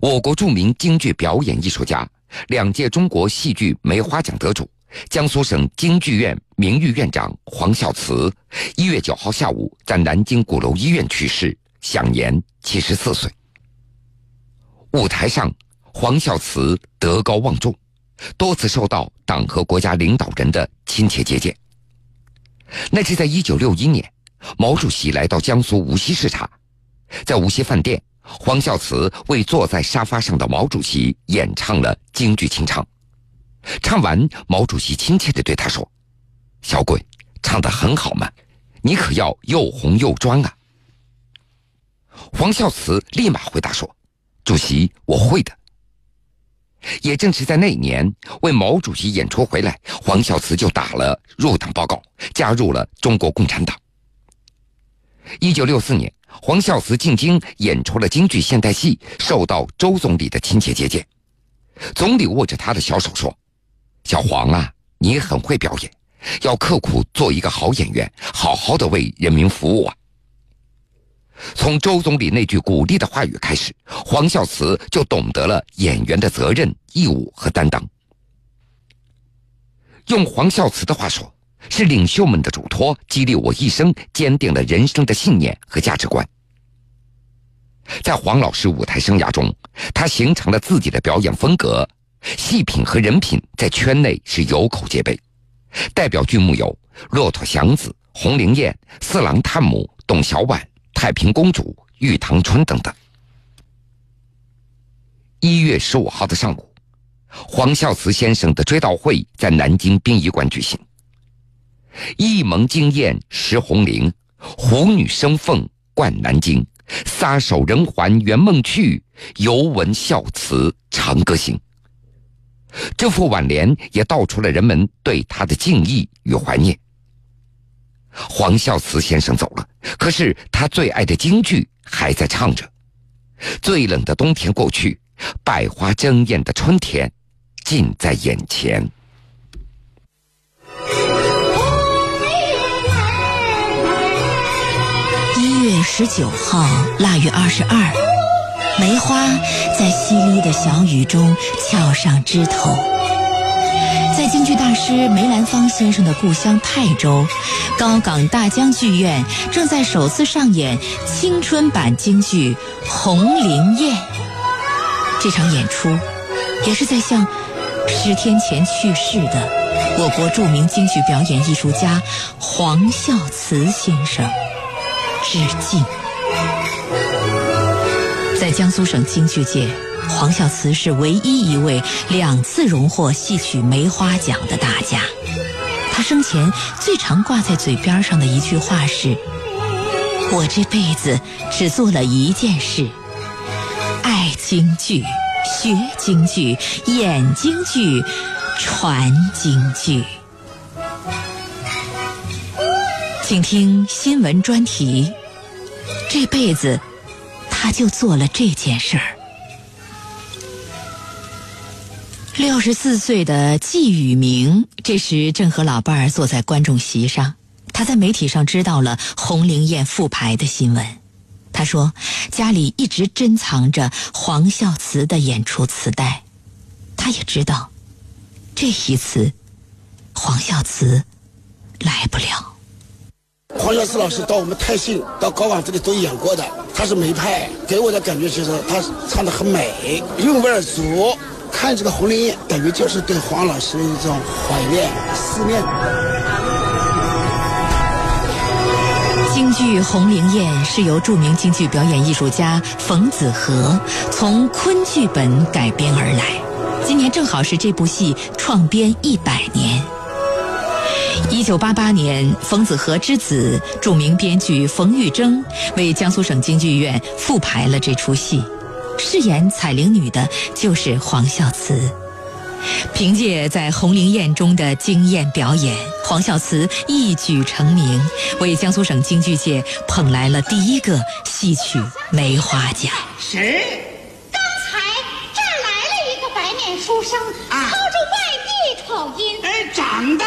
我国著名京剧表演艺术家、两届中国戏剧梅花奖得主、江苏省京剧院名誉院长黄孝慈，一月九号下午在南京鼓楼医院去世，享年七十四岁。舞台上，黄孝慈德高望重，多次受到党和国家领导人的亲切接见。那是在一九六一年，毛主席来到江苏无锡视察，在无锡饭店。黄孝慈为坐在沙发上的毛主席演唱了京剧清唱，唱完，毛主席亲切地对他说：“小鬼，唱得很好嘛，你可要又红又专啊。”黄孝慈立马回答说：“主席，我会的。”也正是在那年，为毛主席演出回来，黄孝慈就打了入党报告，加入了中国共产党。一九六四年。黄孝慈进京演出了京剧现代戏，受到周总理的亲切接见。总理握着他的小手说：“小黄啊，你很会表演，要刻苦做一个好演员，好好的为人民服务啊。”从周总理那句鼓励的话语开始，黄孝慈就懂得了演员的责任、义务和担当。用黄孝慈的话说。是领袖们的嘱托，激励我一生，坚定了人生的信念和价值观。在黄老师舞台生涯中，他形成了自己的表演风格，戏品和人品在圈内是有口皆碑。代表剧目有《骆驼祥子》《红菱宴》《四郎探母》《董小宛》《太平公主》《玉堂春》等等。一月十五号的上午，黄孝慈先生的追悼会在南京殡仪馆举行。一蒙惊艳识红菱，虎女生凤冠南京。撒手人寰圆梦去，犹闻孝慈长歌行。这副挽联也道出了人们对他的敬意与怀念。黄孝慈先生走了，可是他最爱的京剧还在唱着。最冷的冬天过去，百花争艳的春天近在眼前。月十九号腊月二十二，梅花在淅沥的小雨中翘上枝头。在京剧大师梅兰芳先生的故乡泰州，高岗大江剧院正在首次上演青春版京剧《红菱宴》。这场演出，也是在向十天前去世的我国著名京剧表演艺术家黄孝慈先生。致敬。在江苏省京剧界，黄孝慈是唯一一位两次荣获戏曲梅花奖的大家。他生前最常挂在嘴边上的一句话是：“我这辈子只做了一件事，爱京剧，学京剧，演京剧，传京剧。”请听新闻专题。这辈子，他就做了这件事儿。六十四岁的季宇明，这时正和老伴儿坐在观众席上。他在媒体上知道了红菱宴复排的新闻。他说，家里一直珍藏着黄孝慈的演出磁带。他也知道，这一次，黄孝慈来不了。黄孝慈老师到我们泰信、到高岗这里都演过的，他是梅派，给我的感觉就是他唱的很美，韵味足。看这个《红菱宴》，等于就是对黄老师的一种怀念、思念。京剧《红菱宴》是由著名京剧表演艺术家冯子和从昆剧本改编而来，今年正好是这部戏创编一百年。一九八八年，冯子和之子、著名编剧冯玉征为江苏省京剧院复排了这出戏，饰演彩铃女的就是黄孝慈。凭借在《红菱宴》中的惊艳表演，黄孝慈一举成名，为江苏省京剧界捧来了第一个戏曲梅花奖。谁？刚才这儿来了一个白面书生，啊操着外地口音。哎，长得。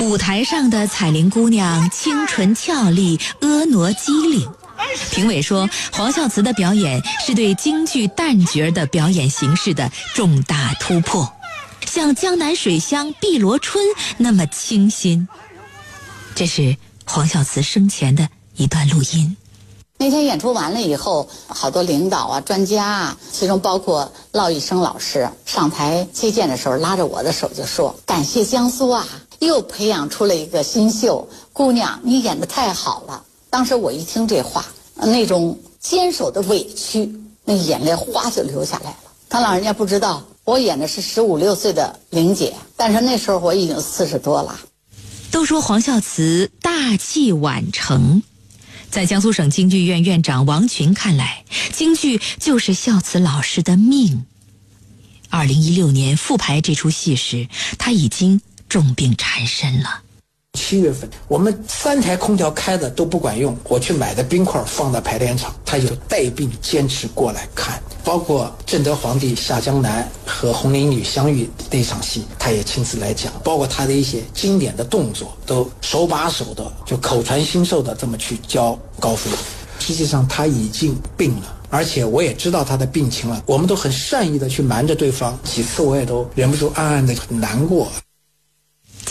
舞台上的彩玲姑娘清纯俏丽、婀娜机灵，评委说，黄孝慈的表演是对京剧旦角的表演形式的重大突破，像江南水乡碧螺春那么清新。这是黄孝慈生前的一段录音。那天演出完了以后，好多领导啊、专家啊，其中包括骆玉生老师上台接见的时候，拉着我的手就说：“感谢江苏啊，又培养出了一个新秀姑娘，你演的太好了。”当时我一听这话，那种坚守的委屈，那眼泪哗就流下来了。他老人家不知道，我演的是十五六岁的玲姐，但是那时候我已经四十多了。都说黄孝慈大器晚成。在江苏省京剧院院长王群看来，京剧就是孝慈老师的命。二零一六年复排这出戏时，他已经重病缠身了。七月份，我们三台空调开的都不管用，我去买的冰块放到排练场，他就带病坚持过来看。包括正德皇帝下江南和红菱女相遇那场戏，他也亲自来讲。包括他的一些经典的动作，都手把手的，就口传心授的这么去教高飞。实际上他已经病了，而且我也知道他的病情了。我们都很善意的去瞒着对方，几次我也都忍不住暗暗的很难过。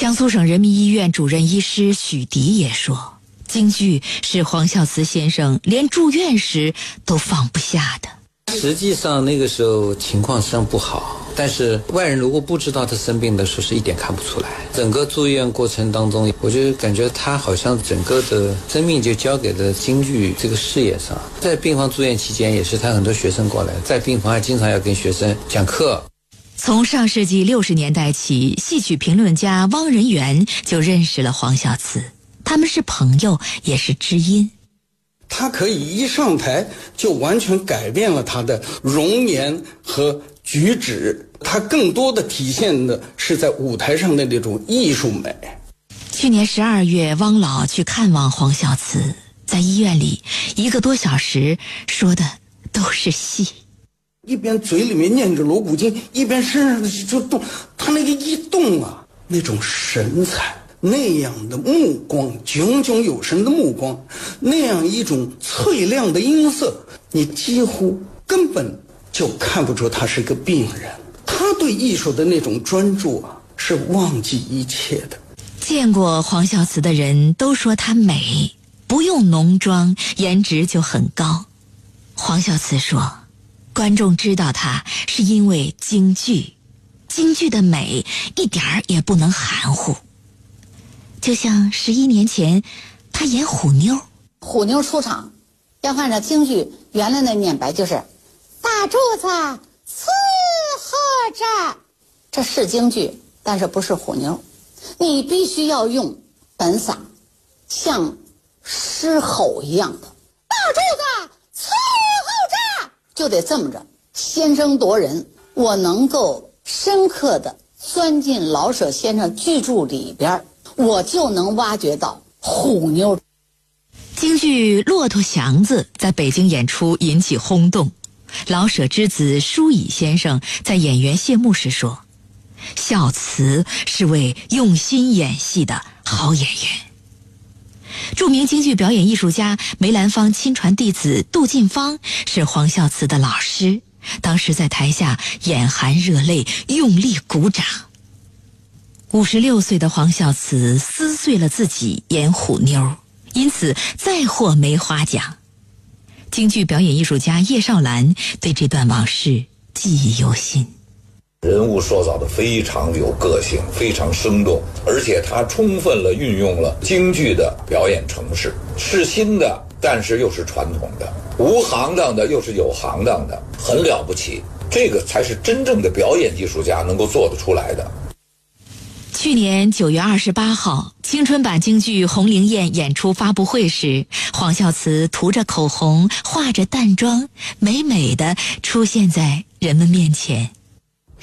江苏省人民医院主任医师许迪也说，京剧是黄孝慈先生连住院时都放不下的。实际上那个时候情况实际上不好，但是外人如果不知道他生病的时候，是一点看不出来。整个住院过程当中，我就感觉他好像整个的生命就交给了京剧这个事业上。在病房住院期间，也是他很多学生过来，在病房还经常要跟学生讲课。从上世纪六十年代起，戏曲评论家汪仁元就认识了黄孝慈，他们是朋友，也是知音。他可以一上台就完全改变了他的容颜和举止，他更多的体现的是在舞台上的那种艺术美。去年十二月，汪老去看望黄孝慈，在医院里一个多小时，说的都是戏，一边嘴里面念着锣鼓经，一边身上的就动，他那个一动啊，那种神采。那样的目光，炯炯有神的目光，那样一种翠亮的音色，你几乎根本就看不出他是个病人。他对艺术的那种专注啊，是忘记一切的。见过黄孝慈的人都说她美，不用浓妆，颜值就很高。黄孝慈说，观众知道她是因为京剧，京剧的美一点儿也不能含糊。就像十一年前，他演虎妞，虎妞出场，要按照京剧原来的念白，就是大柱子伺候着，这是京剧，但是不是虎妞，你必须要用本嗓，像狮吼一样的。大柱子，就得这么着，先声夺人。我能够深刻的钻进老舍先生巨著里边我就能挖掘到虎妞。京剧《骆驼祥子》在北京演出引起轰动。老舍之子舒乙先生在演员谢幕时说：“孝慈是位用心演戏的好演员。”著名京剧表演艺术家梅兰芳亲传弟子杜近芳是黄孝慈的老师，当时在台下眼含热泪，用力鼓掌。五十六岁的黄孝慈撕碎了自己演虎妞，因此再获梅花奖。京剧表演艺术家叶绍兰对这段往事记忆犹新。人物塑造的非常有个性，非常生动，而且他充分了运用了京剧的表演程式，是新的，但是又是传统的，无行当的又是有行当的，很了不起。这个才是真正的表演艺术家能够做得出来的。去年九月二十八号，青春版京剧《红菱宴》演出发布会时，黄孝慈涂着口红，化着淡妆，美美的出现在人们面前。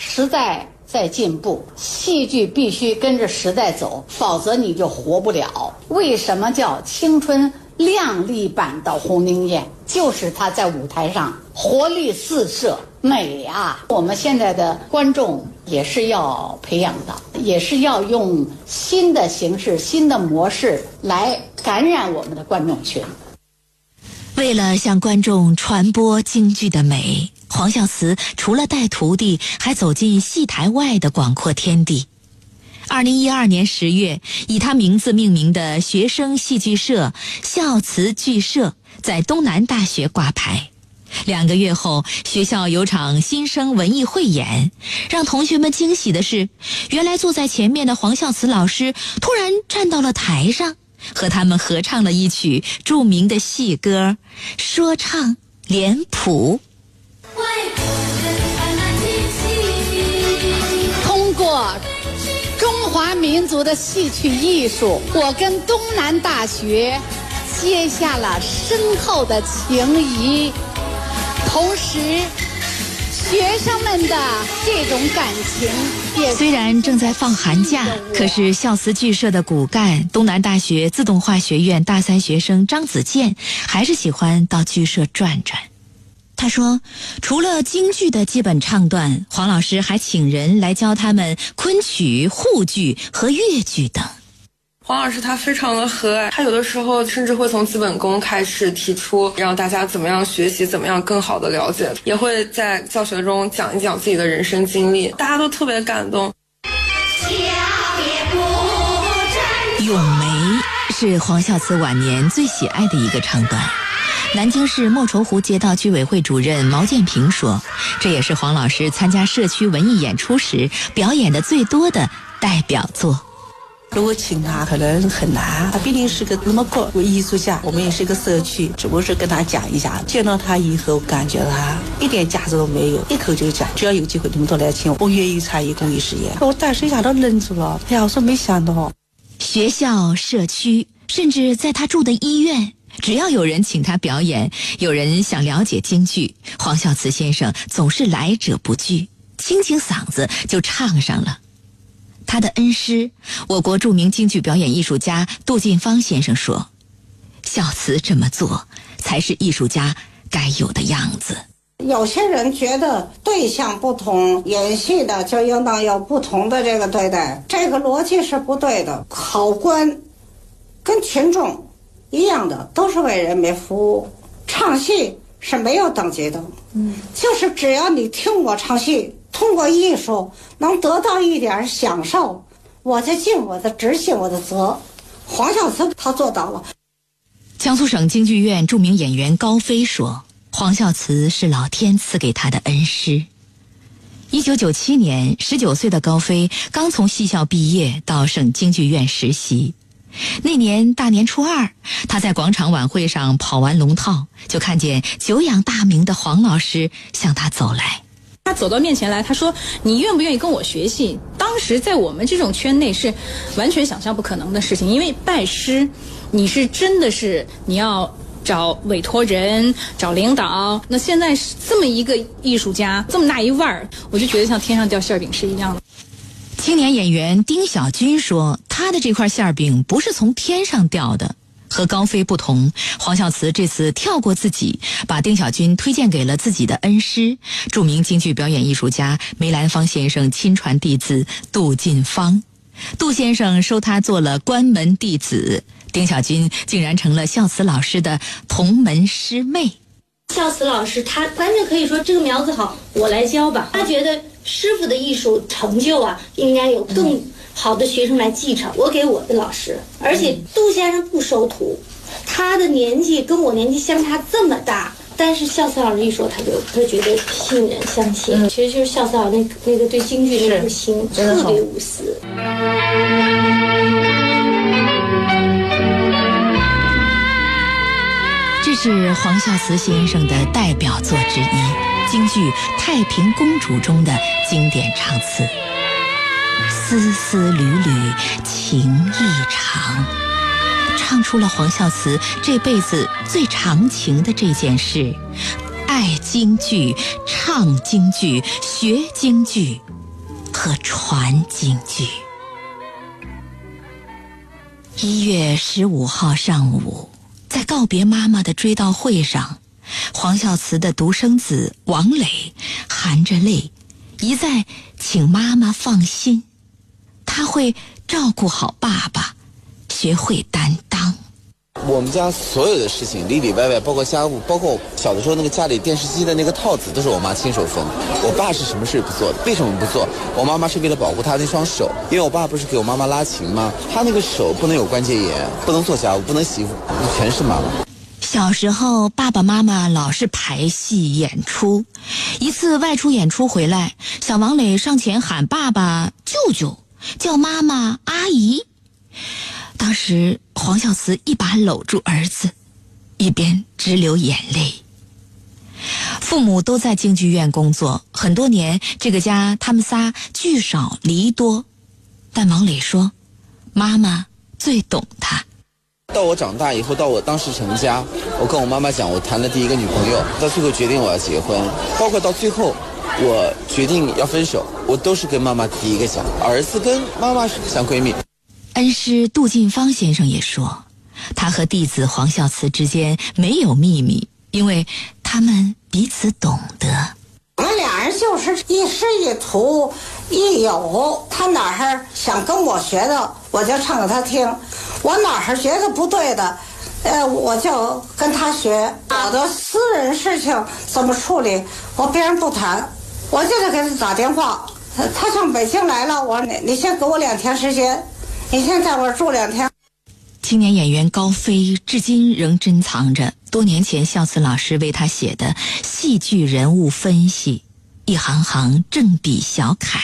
时代在进步，戏剧必须跟着时代走，否则你就活不了。为什么叫青春靓丽版的《红菱宴》？就是它在舞台上活力四射。美啊！我们现在的观众也是要培养的，也是要用新的形式、新的模式来感染我们的观众群。为了向观众传播京剧的美，黄孝慈除了带徒弟，还走进戏台外的广阔天地。二零一二年十月，以他名字命名的学生戏剧社——孝慈剧社，在东南大学挂牌。两个月后，学校有场新生文艺汇演，让同学们惊喜的是，原来坐在前面的黄孝慈老师突然站到了台上。和他们合唱了一曲著名的戏歌，说唱脸谱。通过中华民族的戏曲艺术，我跟东南大学结下了深厚的情谊，同时。学生们的这种感情，虽然正在放寒假，可是校词剧社的骨干东南大学自动化学院大三学生张子健还是喜欢到剧社转转。他说，除了京剧的基本唱段，黄老师还请人来教他们昆曲、沪剧和越剧等。黄老师他非常的和蔼，他有的时候甚至会从基本功开始提出，让大家怎么样学习，怎么样更好的了解，也会在教学中讲一讲自己的人生经历，大家都特别感动。咏梅是黄孝慈晚年最喜爱的一个唱段。南京市莫愁湖街道居委会主任毛建平说，这也是黄老师参加社区文艺演出时表演的最多的代表作。如果请他可能很难，他毕竟是个那么高艺术家，我们也是一个社区，只不过是跟他讲一下。见到他以后，感觉他一点架子都没有，一口就讲，只要有机会你们都来请，我愿意参与公益事业。我当时一下都愣住了，哎呀，我说没想到，学校、社区，甚至在他住的医院，只要有人请他表演，有人想了解京剧，黄孝慈先生总是来者不拒，清清嗓子就唱上了。他的恩师，我国著名京剧表演艺术家杜近芳先生说：“孝慈这么做，才是艺术家该有的样子。”有些人觉得对象不同，演戏的就应当有不同的这个对待，这个逻辑是不对的。考官跟群众一样的，都是为人民服务。唱戏是没有等级的，嗯，就是只要你听我唱戏。通过艺术能得到一点享受，我就尽我的职，尽我的责。黄孝慈他做到了。江苏省京剧院著名演员高飞说：“黄孝慈是老天赐给他的恩师。”一九九七年，十九岁的高飞刚从戏校毕业，到省京剧院实习。那年大年初二，他在广场晚会上跑完龙套，就看见久仰大名的黄老师向他走来。他走到面前来，他说：“你愿不愿意跟我学戏？”当时在我们这种圈内是完全想象不可能的事情，因为拜师，你是真的是你要找委托人、找领导。那现在是这么一个艺术家，这么大一腕儿，我就觉得像天上掉馅饼是一样的。青年演员丁小军说：“他的这块馅饼不是从天上掉的。”和高飞不同，黄孝慈这次跳过自己，把丁小军推荐给了自己的恩师，著名京剧表演艺术家梅兰芳先生亲传弟子杜近芳。杜先生收他做了关门弟子，丁小军竟然成了孝慈老师的同门师妹。孝慈老师他完全可以说这个苗子好，我来教吧。他觉得师傅的艺术成就啊，应该有更。好的学生来继承，我给我的老师，而且杜先生不收徒，他的年纪跟我年纪相差这么大，但是孝慈老师一说，他就他觉得信任相信，其实就是孝慈老师那那个对京剧那颗心特别无私。这是黄孝慈先生的代表作之一，京剧《太平公主》中的经典唱词。丝丝缕缕情意长，唱出了黄孝慈这辈子最长情的这件事：爱京剧、唱京剧、学京剧和传京剧。一月十五号上午，在告别妈妈的追悼会上，黄孝慈的独生子王磊含着泪，一再请妈妈放心。他会照顾好爸爸，学会担当。我们家所有的事情里里外外，包括家务，包括小的时候那个家里电视机的那个套子，都是我妈亲手缝。我爸是什么事不做的，为什么不做？我妈妈是为了保护他那双手，因为我爸不是给我妈妈拉琴吗？他那个手不能有关节炎，不能做家务，不能洗衣服，全是妈妈。小时候，爸爸妈妈老是排戏演出。一次外出演出回来，小王磊上前喊爸爸、舅舅，叫妈妈阿姨。当时黄孝慈一把搂住儿子，一边直流眼泪。父母都在京剧院工作很多年，这个家他们仨聚少离多。但王磊说，妈妈最懂他。到我长大以后，到我当时成家，我跟我妈妈讲，我谈了第一个女朋友，到最后决定我要结婚，包括到最后我决定要分手，我都是跟妈妈第一个讲。儿子跟妈妈是像闺蜜。恩师杜近芳先生也说，他和弟子黄孝慈之间没有秘密，因为他们彼此懂得。我们俩人就是一师一徒，一友。他哪儿想跟我学的，我就唱给他听；我哪儿觉得不对的，呃，我就跟他学。我的私人事情怎么处理，我别人不谈，我就得给他打电话。他上北京来了，我说你你先给我两天时间，你先在我这住两天。青年演员高飞至今仍珍藏着多年前孝慈老师为他写的戏剧人物分析，一行行正笔小楷，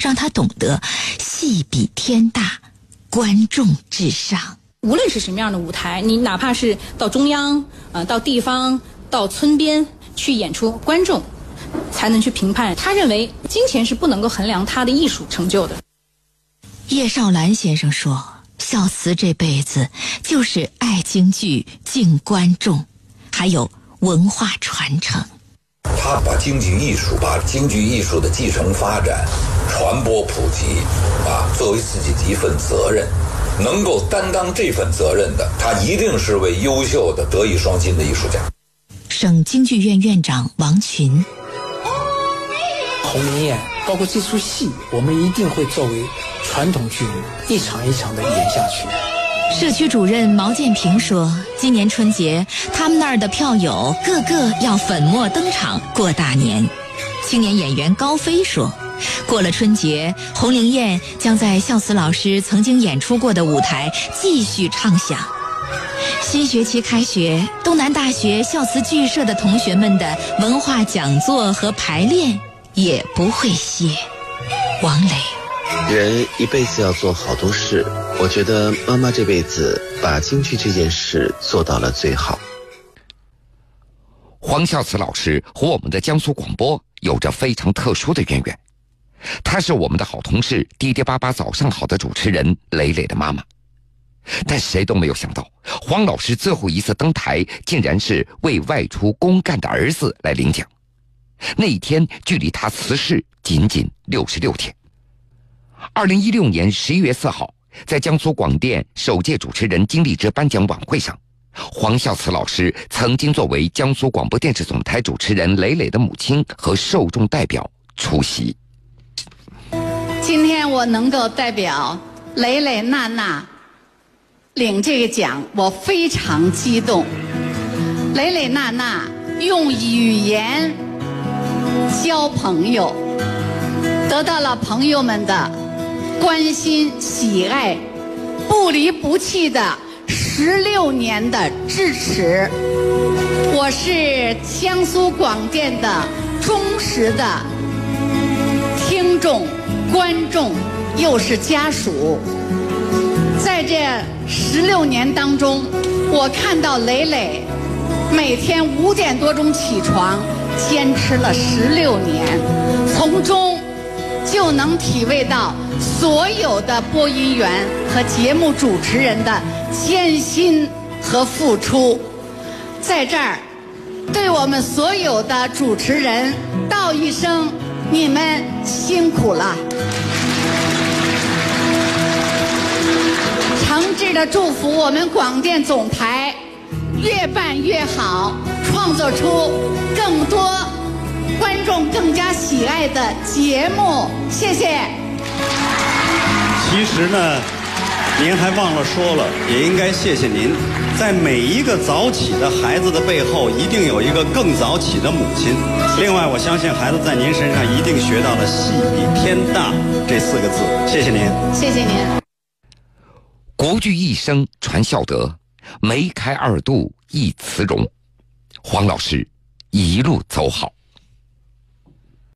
让他懂得戏比天大，观众至上。无论是什么样的舞台，你哪怕是到中央、呃到地方、到村边去演出，观众才能去评判。他认为金钱是不能够衡量他的艺术成就的。叶绍兰先生说。孝慈这辈子就是爱京剧、敬观众，还有文化传承。他把京剧艺术、把京剧艺术的继承发展、传播普及，啊，作为自己的一份责任，能够担当这份责任的，他一定是位优秀的、德艺双馨的艺术家。省京剧院院长王群。鸿门宴，包括这出戏，我们一定会作为传统剧目，一场一场的演下去。社区主任毛建平说：“今年春节，他们那儿的票友个个要粉墨登场过大年。”青年演员高飞说：“过了春节，红菱宴将在孝慈老师曾经演出过的舞台继续唱响。”新学期开学，东南大学孝慈剧社的同学们的文化讲座和排练。也不会歇。王磊，人一辈子要做好多事，我觉得妈妈这辈子把京剧这件事做到了最好。黄孝慈老师和我们的江苏广播有着非常特殊的渊源，她是我们的好同事《滴滴叭叭早上好》的主持人磊磊的妈妈。但谁都没有想到，黄老师最后一次登台，竟然是为外出公干的儿子来领奖。那一天距离他辞世仅仅六十六天。二零一六年十一月四号，在江苏广电首届主持人金立之颁奖晚会上，黄孝慈老师曾经作为江苏广播电视总台主持人磊磊的母亲和受众代表出席。今天我能够代表磊磊娜娜领这个奖，我非常激动。磊磊娜娜用语言。交朋友，得到了朋友们的关心喜爱，不离不弃的十六年的支持。我是江苏广电的忠实的听众、观众，又是家属。在这十六年当中，我看到磊磊每天五点多钟起床。坚持了十六年，从中就能体味到所有的播音员和节目主持人的艰辛和付出。在这儿，对我们所有的主持人道一声：你们辛苦了！诚挚的祝福我们广电总台越办越好。创作出更多观众更加喜爱的节目，谢谢。其实呢，您还忘了说了，也应该谢谢您在每一个早起的孩子的背后，一定有一个更早起的母亲。另外，我相信孩子在您身上一定学到了“戏比天大”这四个字。谢谢您，谢谢您。国剧一生传孝德，梅开二度忆慈容。黄老师，一路走好。